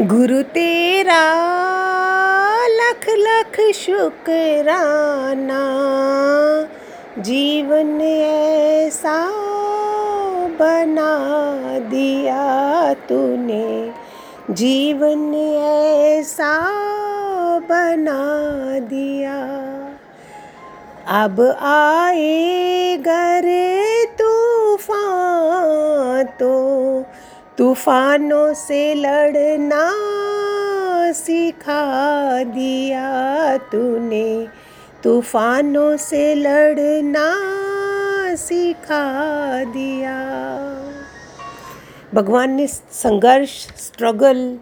गुरु तेरा, लख लख शुक्राना। जीवन ऐसा बना दिया तूने, जीवन ऐसा बना दिया। अब आए गर तूफ़ान तो तूफानों से लड़ना सिखा दिया तूने। तूफानों से लड़ना सिखा दिया। भगवान ने संघर्ष स्ट्रगल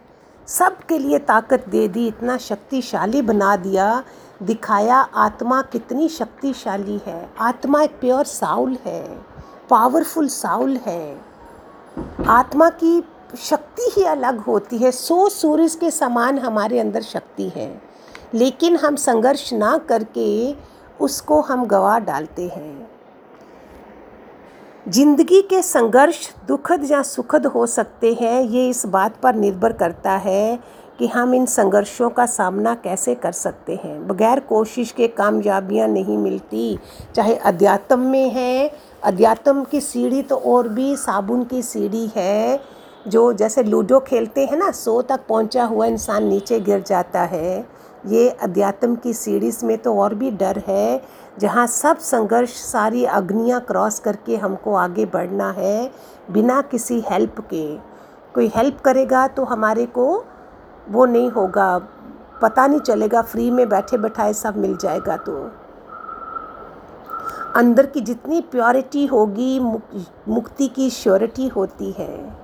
सब के लिए ताकत दे दी, इतना शक्तिशाली बना दिया, दिखाया आत्मा कितनी शक्तिशाली है। आत्मा एक प्योर साउल है पावरफुल साउल है। आत्मा की शक्ति ही अलग होती है। सो सूर्य के समान हमारे अंदर शक्ति है। लेकिन हम संघर्ष ना करके उसको हम गवा डालते हैं। ज़िंदगी के संघर्ष दुखद या सुखद हो सकते हैं, ये इस बात पर निर्भर करता है कि हम इन संघर्षों का सामना कैसे कर सकते हैं। बगैर कोशिश के कामयाबियाँ नहीं मिलती, चाहे अध्यात्म में है, अध्यात्म की सीढ़ी तो और भी साबुन की सीढ़ी है, जो जैसे लूडो खेलते हैं ना, सो तक पहुँचा हुआ इंसान नीचे गिर जाता है। ये अध्यात्म की सीढ़ी में तो और भी डर है, जहाँ सब संघर्ष सारी अग्नियाँ क्रॉस करके हमको आगे बढ़ना है, बिना किसी हेल्प के। कोई हेल्प करेगा तो हमारे को वो नहीं होगा। पता नहीं चलेगा फ्री में बैठे बैठाए सब मिल जाएगा तो। अंदर की जितनी प्योरिटी होगी मुक्ति की श्योरिटी होती है।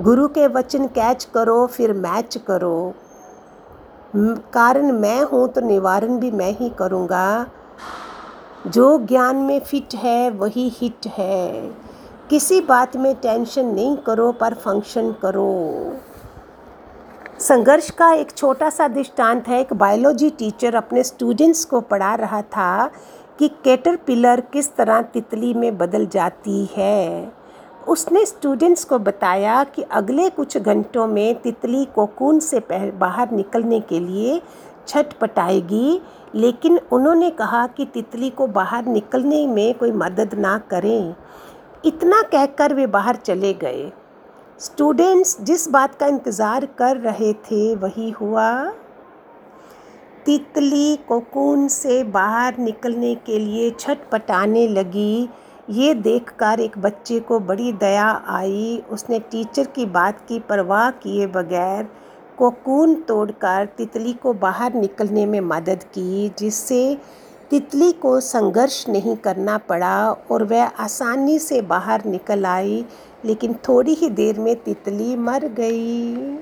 गुरु के वचन कैच करो, फिर मैच करो। कारण मैं हूँ तो निवारण भी मैं ही करूँगा। जो ज्ञान में फिट है, वही हिट है। किसी बात में टेंशन नहीं करो, पर फ़ंक्शन करो। संघर्ष का एक छोटा सा दृष्टांत है। एक बायोलॉजी टीचर अपने स्टूडेंट्स को पढ़ा रहा था कि कैटर पिलर किस तरह तितली में बदल जाती है। उसने स्टूडेंट्स को बताया कि अगले कुछ घंटों में तितली कोकून से बाहर निकलने के लिए छट पटाएगी, लेकिन उन्होंने कहा कि तितली को बाहर निकलने में कोई मदद ना करें। इतना कहकर वे बाहर चले गए। स्टूडेंट्स, जिस बात का इंतज़ार कर रहे थे, वही हुआ। तितली कोकून से बाहर निकलने के लिए छटपटाने लगी। ये देखकर एक बच्चे को बड़ी दया आई। उसने टीचर की बात की परवाह किए बगैर कोकून तोड़कर तितली को बाहर निकलने में मदद की, जिससे तितली को संघर्ष नहीं करना पड़ा और वह आसानी से बाहर निकल आई। लेकिन थोड़ी ही देर में तितली मर गई।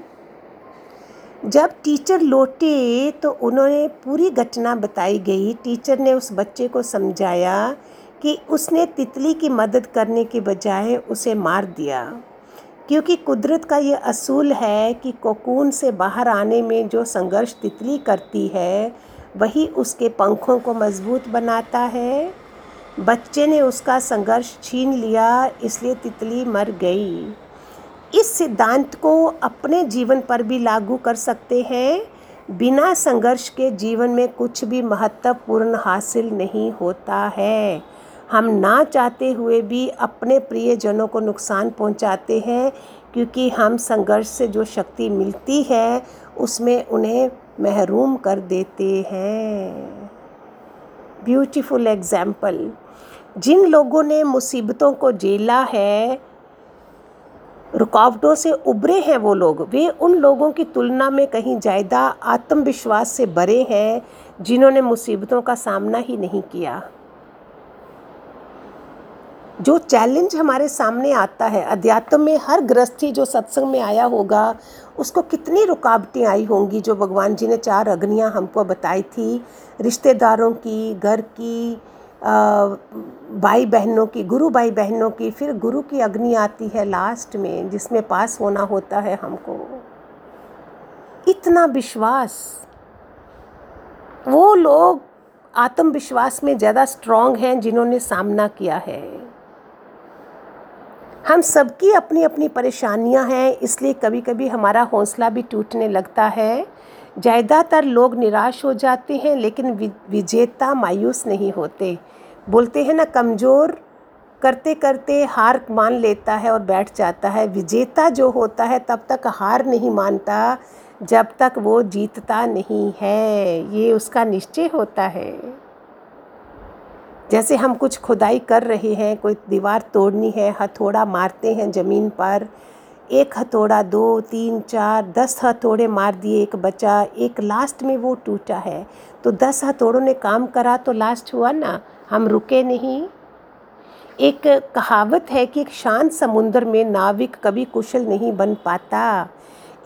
जब टीचर लौटे तो उन्होंने पूरी घटना बताई गई। टीचर ने उस बच्चे को समझाया कि उसने तितली की मदद करने के बजाय उसे मार दिया, क्योंकि कुदरत का ये असूल है कि कोकून से बाहर आने में जो संघर्ष तितली करती है, वही उसके पंखों को मज़बूत बनाता है। बच्चे ने उसका संघर्ष छीन लिया, इसलिए तितली मर गई। इस सिद्धांत को अपने जीवन पर भी लागू कर सकते हैं। बिना संघर्ष के जीवन में कुछ भी महत्वपूर्ण हासिल नहीं होता है। हम ना चाहते हुए भी अपने प्रियजनों को नुकसान पहुंचाते हैं, क्योंकि हम संघर्ष से जो शक्ति मिलती है, उसमें उन्हें महरूम कर देते हैं। ब्यूटीफुल एग्ज़ाम्पल जिन लोगों ने मुसीबतों को झेला है, रुकावटों से उभरे हैं वो लोग, वे उन लोगों की तुलना में कहीं ज़्यादा आत्मविश्वास से भरे हैं, जिन्होंने मुसीबतों का सामना ही नहीं किया। जो चैलेंज हमारे सामने आता है, अध्यात्म में हर गृहस्थी जो सत्संग में आया होगा, उसको कितनी रुकावटें आई होंगी, जो भगवान जी ने चार अग्नियाँ हमको बताई थी, रिश्तेदारों की, घर की भाई बहनों की, गुरु भाई बहनों की, फिर गुरु की अग्नि आती है लास्ट में, जिसमें पास होना होता है हमको। इतना विश्वास। वो लोग आत्मविश्वास में ज़्यादा स्ट्रांग हैं जिन्होंने सामना किया है। हम सबकी अपनी अपनी परेशानियाँ हैं, इसलिए कभी कभी हमारा हौसला भी टूटने लगता है। ज़्यादातर लोग निराश हो जाते हैं, लेकिन विजेता मायूस नहीं होते। बोलते हैं ना, कमज़ोर करते करते हार मान लेता है और बैठ जाता है। विजेता जो होता है, तब तक हार नहीं मानता, जब तक वो जीतता नहीं है। ये उसका निश्चय होता है। जैसे हम कुछ खुदाई कर रहे हैं, कोई दीवार तोड़नी है, हथौड़ा मारते हैं ज़मीन पर एक हथौड़ा, दो, तीन, चार, दस हथौड़े मार दिए, एक बचा, एक लास्ट में वो टूटा है। तो दस हथौड़ों ने काम करा तो लास्ट हुआ ना, हम रुके नहीं। एक कहावत है कि एक शांत समुद्र में नाविक कभी कुशल नहीं बन पाता।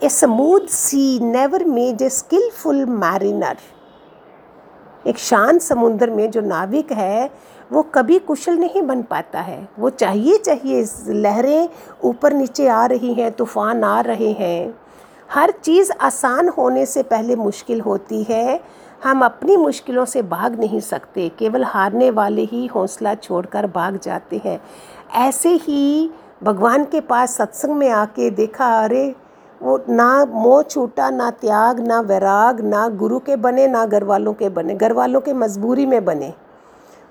A smooth sea never made a skilful mariner एक शांत समुद्र में जो नाविक है वो कभी कुशल नहीं बन पाता है। वो चाहिए चाहिए लहरें ऊपर नीचे आ रही हैं, तूफ़ान आ रहे हैं। हर चीज़ आसान होने से पहले मुश्किल होती है। हम अपनी मुश्किलों से भाग नहीं सकते, केवल हारने वाले ही हौसला छोड़कर भाग जाते हैं। ऐसे ही भगवान के पास सत्संग में आके देखा, अरे, वो ना मोह छूटा, ना त्याग, ना वैराग, ना गुरु के बने, ना घर वालों के बने। घर वालों के मजबूरी में बने।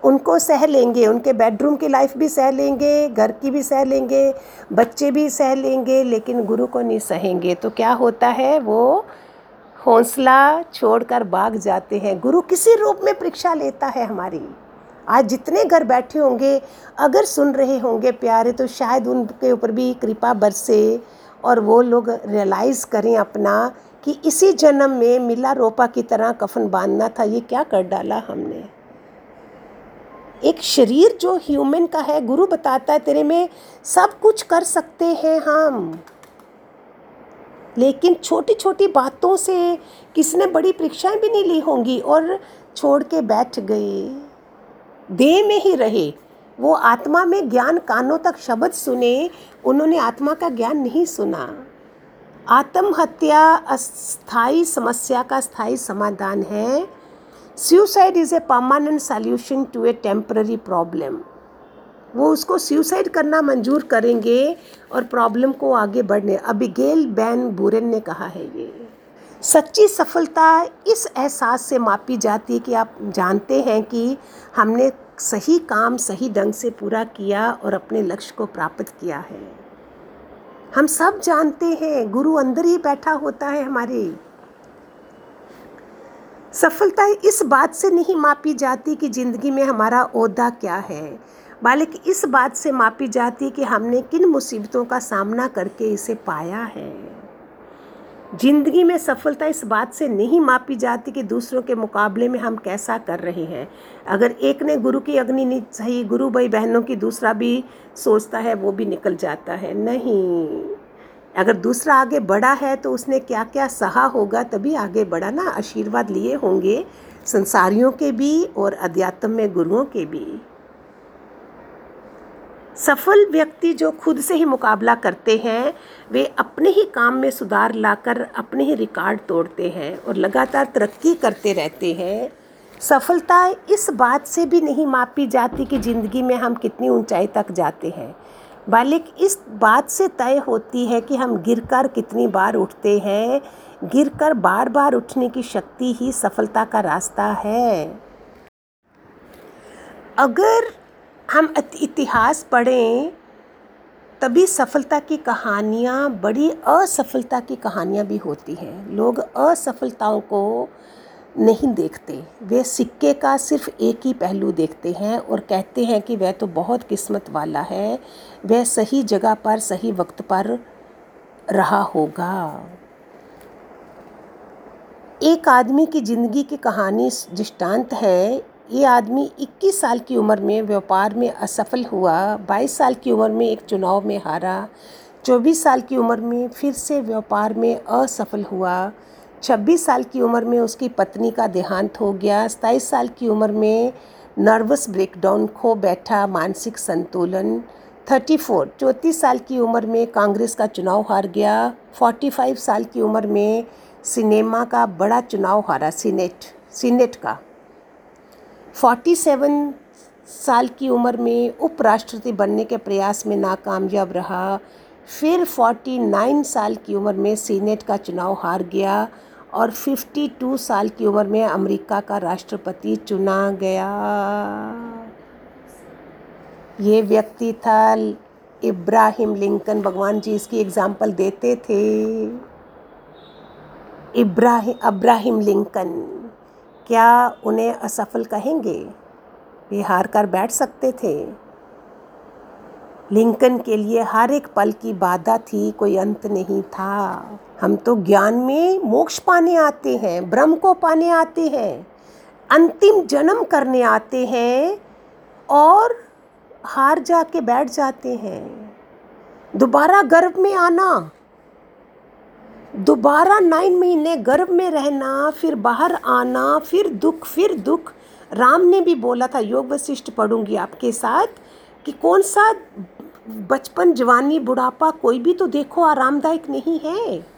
उनको सह लेंगे, उनके बेडरूम की लाइफ भी सह लेंगे, घर की भी सह लेंगे, बच्चे भी सह लेंगे, लेकिन गुरु को नहीं सहेंगे। तो क्या होता है, वो हौसला छोड़कर भाग जाते हैं। गुरु किसी रूप में परीक्षा लेता है हमारी। आज जितने घर बैठे होंगे, अगर सुन रहे होंगे प्यारे तो शायद उनके ऊपर भी कृपा बरसे और वो लोग रियलाइज़ करें अपना कि इसी जन्म में मिला रोपा की तरह कफन बांधना था। ये क्या कर डाला हमने? एक शरीर जो ह्यूमन का है, गुरु बताता है, तेरे में सब कुछ कर सकते हैं हम। लेकिन छोटी छोटी बातों से किसने बड़ी परीक्षाएँ भी नहीं ली होंगी और छोड़ के बैठ गए। देह में ही रहे। वो आत्मा में ज्ञान कानों तक शब्द सुने, उन्होंने आत्मा का ज्ञान नहीं सुना। आत्महत्या अस्थाई समस्या का स्थायी समाधान है। Suicide is a permanent solution to a temporary problem वो उसको सुसाइड करना मंजूर करेंगे और प्रॉब्लम को आगे बढ़ने। अबिगेल बैन बुरेन ने कहा है ये। सच्ची सफलता इस एहसास से मापी जाती है कि आप जानते हैं कि हमने सही काम सही ढंग से पूरा किया और अपने लक्ष्य को प्राप्त किया है। हम सब जानते हैं, गुरु अंदर ही बैठा होता है हमारे। सफलता इस बात से नहीं मापी जाती कि ज़िंदगी में हमारा अहदा क्या है। बल्कि, इस बात से मापी जाती कि हमने किन मुसीबतों का सामना करके इसे पाया है। ज़िंदगी में सफलता इस बात से नहीं मापी जाती कि दूसरों के मुकाबले में हम कैसा कर रहे हैं। अगर एक ने गुरु की अग्नि नहीं सही गुरु भाई बहनों की, दूसरा भी सोचता है, वो भी निकल जाता है। नहीं। अगर दूसरा आगे बढ़ा है तो उसने क्या क्या सहा होगा, तभी आगे बढ़ा ना आशीर्वाद लिए होंगे संसारियों के भी और अध्यात्म में गुरुओं के भी। सफल व्यक्ति जो खुद से ही मुकाबला करते हैं, वे अपने ही काम में सुधार लाकर अपने ही रिकॉर्ड तोड़ते हैं और लगातार तरक्की करते रहते हैं। सफलता इस बात से भी नहीं मापी जाती कि ज़िंदगी में हम कितनी ऊंचाई तक जाते हैं। बल्कि, इस बात से तय होती है कि हम गिरकर कितनी बार उठते हैं। गिरकर बार बार उठने की शक्ति ही सफलता का रास्ता है। अगर हम इतिहास पढ़ें, तभी सफलता की कहानियाँ, बड़ी असफलता की कहानियाँ भी होती हैं। लोग असफलताओं को नहीं देखते। वे सिक्के का सिर्फ़ एक ही पहलू देखते हैं और कहते हैं कि वह तो बहुत किस्मत वाला है। वह सही जगह पर, सही वक्त पर रहा होगा। एक आदमी की ज़िंदगी की कहानी दृष्टांत है। ये आदमी 21 साल की उम्र में व्यापार में असफल हुआ 22 साल की उम्र में एक चुनाव में हारा 24 साल की उम्र में फिर से व्यापार में असफल हुआ। 26 साल की उम्र में उसकी पत्नी का देहांत हो गया। सताईस साल की उम्र में नर्वस ब्रेकडाउन खो बैठा, मानसिक संतुलन। 34 चौंतीस साल की उम्र में कांग्रेस का चुनाव हार गया। 45 साल की उम्र में सिनेमा का बड़ा चुनाव हारा सीनेट सीनेट का। फोर्टी सेवन साल की उम्र में उपराष्ट्रपति बनने के प्रयास में नाकामयाब रहा। फिर 49 साल की उम्र में सीनेट का चुनाव हार गया। और 52 साल की उम्र में अमेरिका का राष्ट्रपति चुना गया। ये व्यक्ति था इब्राहिम लिंकन। भगवान जी इसकी एग्ज़ाम्पल देते थे। इब्राहिम अब्राहिम लिंकन, क्या उन्हें असफल कहेंगे? वे हार कर बैठ सकते थे। लिंकन के लिए हर एक पल की बाधा थी, कोई अंत नहीं था। हम तो ज्ञान में मोक्ष पाने आते हैं, ब्रह्म को पाने आते हैं, अंतिम जन्म करने आते हैं और हार जा के बैठ जाते हैं। दोबारा गर्भ में आना, दोबारा नाइन महीने गर्भ में रहना, फिर बाहर आना, फिर दुख फिर दुख। राम ने भी बोला था, योग वशिष्ठ पढ़ूँगी आपके साथ, कि कौन सा बचपन जवानी बुढ़ापा कोई भी तो देखो, आरामदायक नहीं है।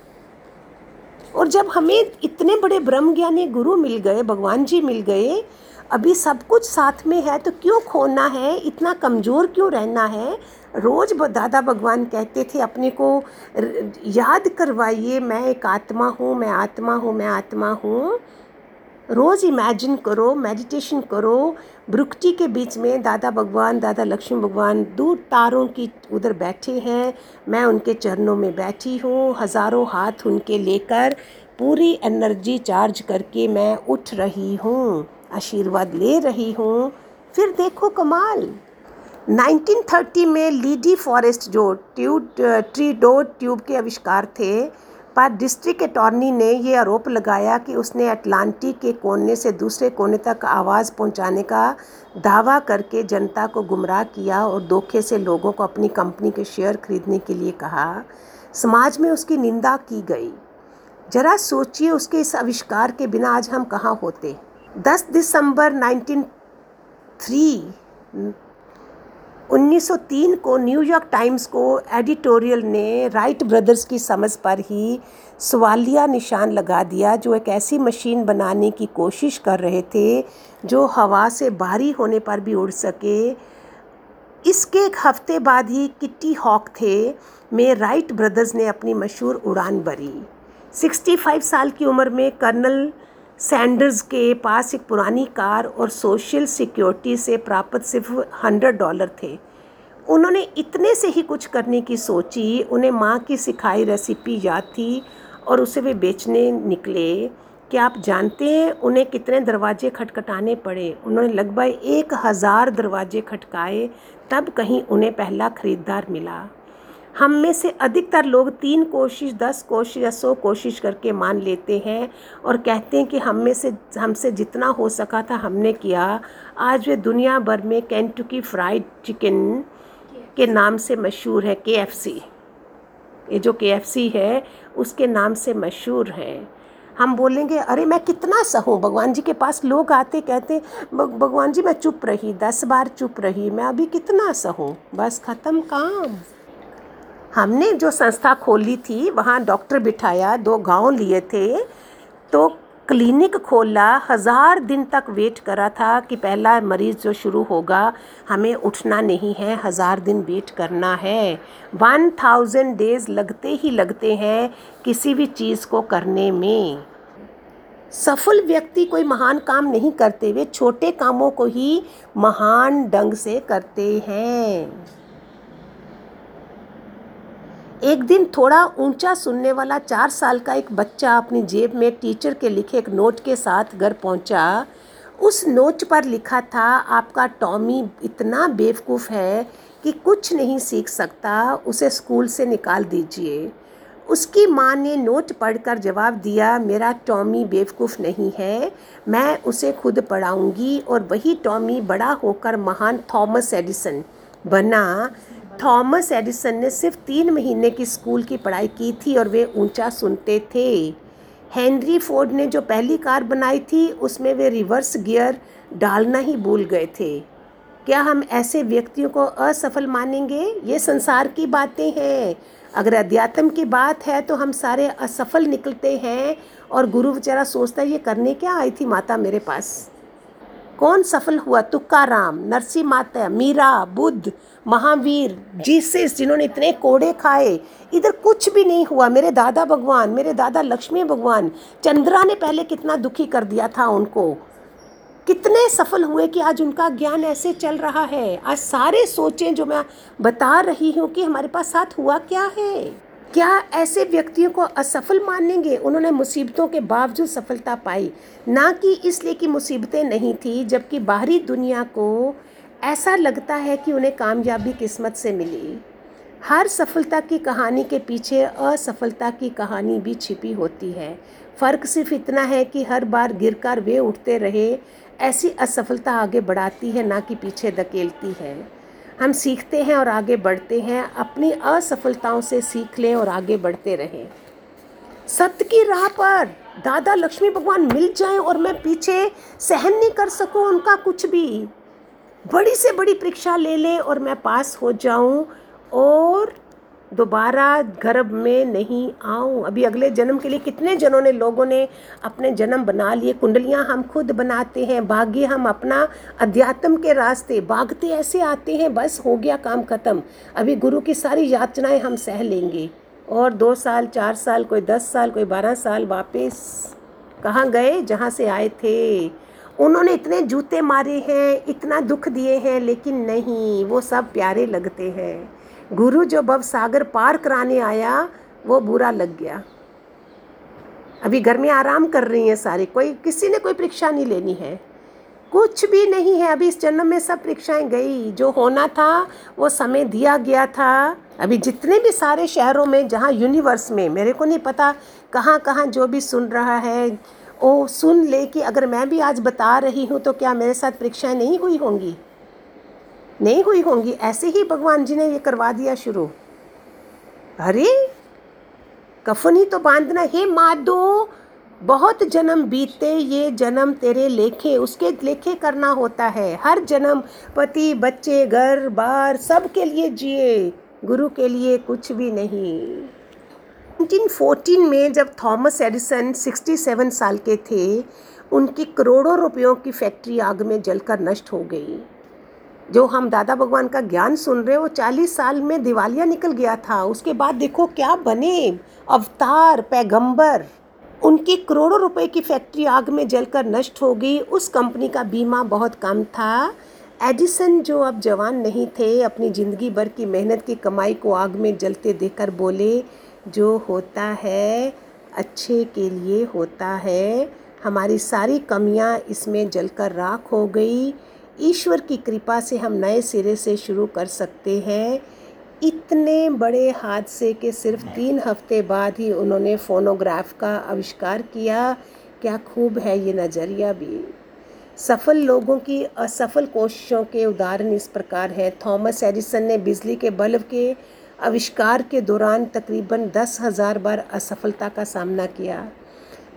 और जब हमें इतने बड़े ब्रह्म ज्ञानी गुरु मिल गए, भगवान जी मिल गए, अभी सब कुछ साथ में है तो क्यों खोना है, इतना कमज़ोर क्यों रहना है? रोज़ दादा भगवान कहते थे अपने को, याद करवाइए, मैं एक आत्मा हूँ, मैं आत्मा हूँ, मैं आत्मा हूँ। रोज़ इमेजिन करो मेडिटेशन करो। ब्रुकटी के बीच में दादा भगवान, दादा लक्ष्मी भगवान दूर तारों की उधर बैठे हैं। मैं उनके चरणों में बैठी हूँ। हज़ारों हाथ उनके लेकर पूरी एनर्जी चार्ज करके मैं उठ रही हूँ। आशीर्वाद ले रही हूँ। फिर देखो कमाल। 1930 में लीडी फॉरेस्ट जो ट्यूब ट्री डो ट्यूब के आविष्कार थे पर डिस्ट्रिक्ट अटॉर्नी ने ये आरोप लगाया कि उसने अटलांटिक के कोने से दूसरे कोने तक आवाज़ पहुँचाने का दावा करके जनता को गुमराह किया और धोखे से लोगों को अपनी कंपनी के शेयर खरीदने के लिए कहा। समाज में उसकी निंदा की गई। जरा सोचिए उसके इस आविष्कार के बिना आज हम कहाँ होते? 10 दिसंबर 1903 1903 को न्यूयॉर्क टाइम्स को एडिटोरियल ने राइट ब्रदर्स की समझ पर ही सवालिया निशान लगा दिया, जो एक ऐसी मशीन बनाने की कोशिश कर रहे थे जो हवा से भारी होने पर भी उड़ सके। इसके एक हफ़्ते बाद ही किट्टी हॉक थे में राइट ब्रदर्स ने अपनी मशहूर उड़ान भरी। 65 साल की उम्र में कर्नल सैंडर्स के पास एक पुरानी कार और सोशल सिक्योरिटी से प्राप्त सिर्फ़ हंड्रेड डॉलर थे। उन्होंने इतने से ही कुछ करने की सोची, उन्हें माँ की सिखाई रेसिपी याद थी और उसे वे बेचने निकले। क्या आप जानते हैं उन्हें कितने दरवाजे खटखटाने पड़े? उन्होंने लगभग एक हज़ार दरवाजे खटकाए, तब कहीं उन्हें पहला ख़रीदार मिला। हम में से अधिकतर लोग तीन कोशिश, दस कोशिश या सौ कोशिश करके मान लेते हैं और कहते हैं कि हम में से, हमसे जितना हो सका था हमने किया। आज वे दुनिया भर में कैंटुकी फ्राइड चिकन के नाम से मशहूर है के ये जो के है, उसके नाम से मशहूर है। हम बोलेंगे, अरे, मैं कितना सहूँ भगवान जी के पास लोग आते कहते भगवान जी, मैं चुप रही, दस बार चुप रही, मैं अभी कितना सहूँ बस ख़त्म काम। हमने जो संस्था खोली थी, वहाँ डॉक्टर बिठाया, दो गाँव लिए थे तो क्लिनिक खोला, हज़ार दिन तक वेट करा था कि पहला मरीज़ जो शुरू होगा, हमें उठना नहीं है, हज़ार दिन वेट करना है। वन थाउज़ेंड डेज़ लगते ही लगते हैं किसी भी चीज़ को करने में। सफल व्यक्ति कोई महान काम नहीं करते वे छोटे कामों को ही महान ढंग से करते हैं। एक दिन थोड़ा ऊँचा सुनने वाला चार साल का एक बच्चा अपनी जेब में टीचर के लिखे एक नोट के साथ घर पहुँचा। उस नोट पर लिखा था, आपका टॉमी इतना बेवकूफ़ है कि कुछ नहीं सीख सकता, उसे स्कूल से निकाल दीजिए। उसकी माँ ने नोट पढ़कर जवाब दिया, मेरा टॉमी बेवकूफ़ नहीं है, मैं उसे खुद पढ़ाऊँगी। और वही टॉमी बड़ा होकर महान थॉमस एडिसन बना। थॉमस एडिसन ने सिर्फ़ तीन महीने की स्कूल की पढ़ाई की थी और वे ऊँचा सुनते थे। हेनरी फोर्ड ने जो पहली कार बनाई थी, उसमें वे रिवर्स गियर डालना ही भूल गए थे। क्या हम ऐसे व्यक्तियों को असफल मानेंगे? ये संसार की बातें हैं। अगर अध्यात्म की बात है तो हम सारे असफल निकलते हैं और गुरु बेचारा सोचता है, ये करने क्या आई थी माता मेरे पास? कौन सफल हुआ? तुक्काराम नरसिंह माता मीरा, बुद्ध, महावीर, जीसस जिन्होंने इतने कोड़े खाए। इधर कुछ भी नहीं हुआ। मेरे दादा भगवान, मेरे दादा लक्ष्मी भगवान, चंद्रा ने पहले कितना दुखी कर दिया था उनको। कितने सफल हुए कि आज उनका ज्ञान ऐसे चल रहा है। आज सारे सोचें जो मैं बता रही हूँ कि हमारे पास साथ हुआ क्या है? क्या ऐसे व्यक्तियों को असफल मानेंगे? उन्होंने मुसीबतों के बावजूद सफलता पाई। ना कि इसलिए कि मुसीबतें नहीं थी, जबकि बाहरी दुनिया को ऐसा लगता है कि उन्हें कामयाबी किस्मत से मिली। हर सफलता की कहानी के पीछे असफलता की कहानी भी छिपी होती है। फ़र्क सिर्फ़ इतना है कि हर बार गिरकर वे उठते रहे, ऐसी असफलता आगे बढ़ाती है, ना कि पीछे धकेलती है। हम सीखते हैं और आगे बढ़ते हैं, अपनी असफलताओं से सीख लें और आगे बढ़ते रहें। सत्य की राह पर दादा लक्ष्मी भगवान मिल जाएँ और मैं पीछे सहन नहीं कर सकूँ उनका कुछ भी। बड़ी से बड़ी परीक्षा ले लें और मैं पास हो जाऊँ और दोबारा गर्भ में नहीं आऊँ? अभी अगले जन्म के लिए कितने जनों ने लोगों ने अपने जन्म बना लिए? कुंडलियाँ हम खुद बनाते हैं, भाग्य हम अपना अध्यात्म के रास्ते, भागते ऐसे आते हैं, बस हो गया काम ख़त्म। अभी गुरु की सारी याचनाएँ हम सह लेंगे। और दो साल, चार साल, कोई दस साल, कोई बारह साल वापस कहाँ गए? जहाँ से आए थे। उन्होंने इतने जूते मारे हैं, इतना दुख दिए हैं, लेकिन नहीं, वो सब प्यारे लगते हैं। गुरु जो भव सागर पार कराने आया, वो बुरा लग गया। अभी घर में आराम कर रही हैं सारे, कोई किसी ने कोई परीक्षा नहीं लेनी है। कुछ भी नहीं है, अभी इस जन्म में सब परीक्षाएँ गई। जो होना था, वो समय दिया गया था। अभी जितने भी सारे शहरों में, जहाँ यूनिवर्स में, मेरे को नहीं पता कहाँ कहाँ जो भी सुन रहा है वो सुन ले कि अगर मैं भी आज बता रही हूँ तो क्या मेरे साथ परीक्षाएँ नहीं हुई होंगी? नहीं हुई होंगी। ऐसे ही भगवान जी ने ये करवा दिया शुरू। अरे, कफन ही तो बांधना हे माधो बहुत जन्म बीते, ये जन्म तेरे लेखे। उसके लेखे करना होता है। हर जन्म, पति, बच्चे, घर, बार सब के लिए जिए। गुरु के लिए कुछ भी नहीं। 1914 में जब थॉमस एडिसन 67 साल के थे, उनकी करोड़ों रुपयों की फैक्ट्री आग में जलकर नष्ट हो गई। जो हम दादा भगवान का ज्ञान सुन रहे वो चालीस साल में दिवालिया निकल गया था। उसके बाद देखो क्या बने। अवतार, पैगंबर, उनकी करोड़ों रुपए की फैक्ट्री आग में जलकर नष्ट हो गई। उस कंपनी का बीमा बहुत कम था। एडिसन जो अब जवान नहीं थे, अपनी ज़िंदगी भर की मेहनत की कमाई को आग में जलते देखकर बोले, जो होता है, अच्छे के लिए होता है। हमारी सारी कमियाँ इसमें जलकर राख हो गई। ईश्वर की कृपा से हम नए सिरे से शुरू कर सकते हैं। इतने बड़े हादसे के सिर्फ़ तीन हफ़्ते बाद ही उन्होंने फ़ोनोग्राफ का आविष्कार किया। क्या खूब है ये नज़रिया भी। सफल लोगों की असफल कोशिशों के उदाहरण इस प्रकार हैं। थॉमस एडिसन ने बिजली के बल्ब के आविष्कार के दौरान तकरीबन दस हज़ार बार असफलता का सामना किया।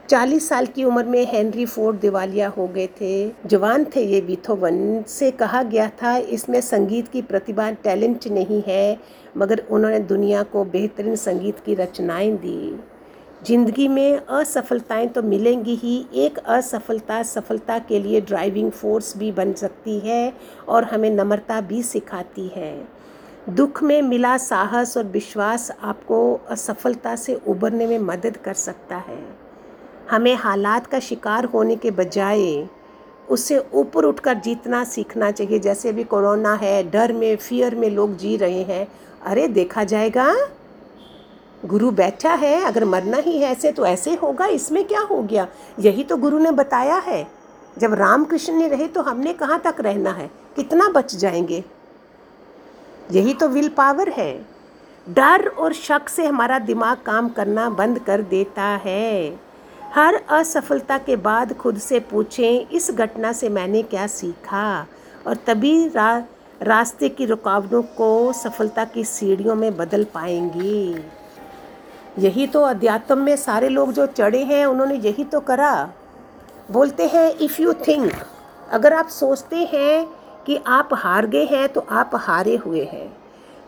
चालीस साल की उम्र में हेनरी फोर्ड दिवालिया हो गए थे। जवान थे ये बीथोवन। से कहा गया था, इसमें संगीत की प्रतिभा, टैलेंट नहीं है, मगर उन्होंने दुनिया को बेहतरीन संगीत की रचनाएँ दी। ज़िंदगी में असफलताएँ तो मिलेंगी ही, एक असफलता सफलता के लिए ड्राइविंग फोर्स भी बन सकती है और हमें नम्रता भी सिखाती है। दुख में मिला साहस और विश्वास आपको असफलता से उबरने में मदद कर सकता है। हमें हालात का शिकार होने के बजाय उससे ऊपर उठकर जीतना सीखना चाहिए। जैसे अभी कोरोना है, डर में फियर में लोग जी रहे हैं। अरे, देखा जाएगा। गुरु बैठा है, अगर मरना ही है ऐसे तो ऐसे होगा, इसमें क्या हो गया? यही तो गुरु ने बताया है। जब राम कृष्ण ने रहे तो हमने कहाँ तक रहना है? कितना बच जाएँगे? यही तो विल पावर है। डर और शक से हमारा दिमाग काम करना बंद कर देता है। हर असफलता के बाद खुद से पूछें इस घटना से मैंने क्या सीखा? और तभी रा, रास्ते की रुकावटों को सफलता की सीढ़ियों में बदल पाएँगे। यही तो अध्यात्म में सारे लोग जो चढ़े हैं उन्होंने यही तो करा। बोलते हैं इफ़ यू थिंक अगर आप सोचते हैं कि आप हार गए हैं तो आप हारे हुए हैं।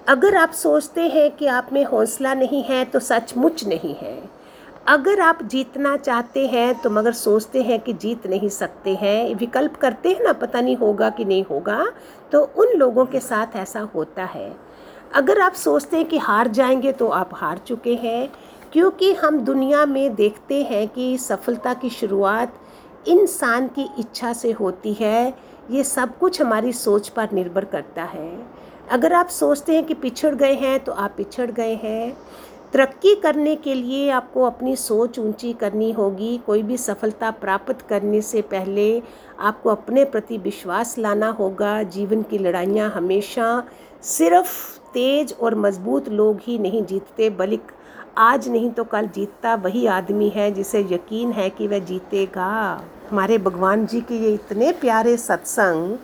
अगर आप सोचते हैं कि आप में हौसला नहीं है तो सचमुच नहीं है। अगर आप जीतना चाहते हैं तो मगर सोचते हैं कि जीत नहीं सकते हैं, विकल्प करते हैं ना, पता नहीं होगा कि नहीं होगा तो उन लोगों के साथ ऐसा होता है। अगर आप सोचते हैं कि हार जाएँगे तो आप हार चुके हैं, क्योंकि हम दुनिया में देखते हैं कि सफलता की शुरुआत इंसान की इच्छा से होती है, ये सब कुछ हमारी सोच पर निर्भर करता है। अगर आप सोचते हैं कि पिछड़ गए हैं तो आप पिछड़ गए हैं। तरक्की करने के लिए आपको अपनी सोच ऊँची करनी होगी, कोई भी सफलता प्राप्त करने से पहले आपको अपने प्रति विश्वास लाना होगा। जीवन की लड़ाइयाँ हमेशा सिर्फ़ तेज और मज़बूत लोग ही नहीं जीतते, बल्कि आज नहीं तो कल जीतता वही आदमी है जिसे यकीन है कि वह जीतेगा। हमारे भगवान जी के ये इतने प्यारे सत्संग,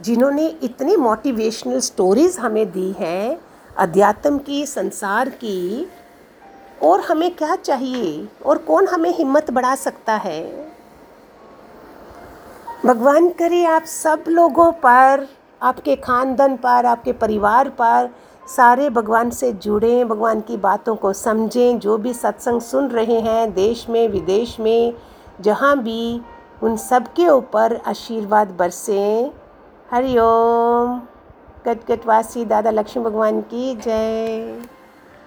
जिन्होंने इतनी मोटिवेशनल स्टोरीज़ हमें दी हैं अध्यात्म की, संसार की, और हमें क्या चाहिए? और कौन हमें हिम्मत बढ़ा सकता है? भगवान करे आप सब लोगों पर, आपके खानदान पर, आपके परिवार पर, सारे भगवान से जुड़ें, भगवान की बातों को समझें, जो भी सत्संग सुन रहे हैं, देश में, विदेश में, जहाँ भी, उन सब के ऊपर आशीर्वाद बरसें। हरिओम कटकटवासी दादा लक्ष्मी भगवान की जय।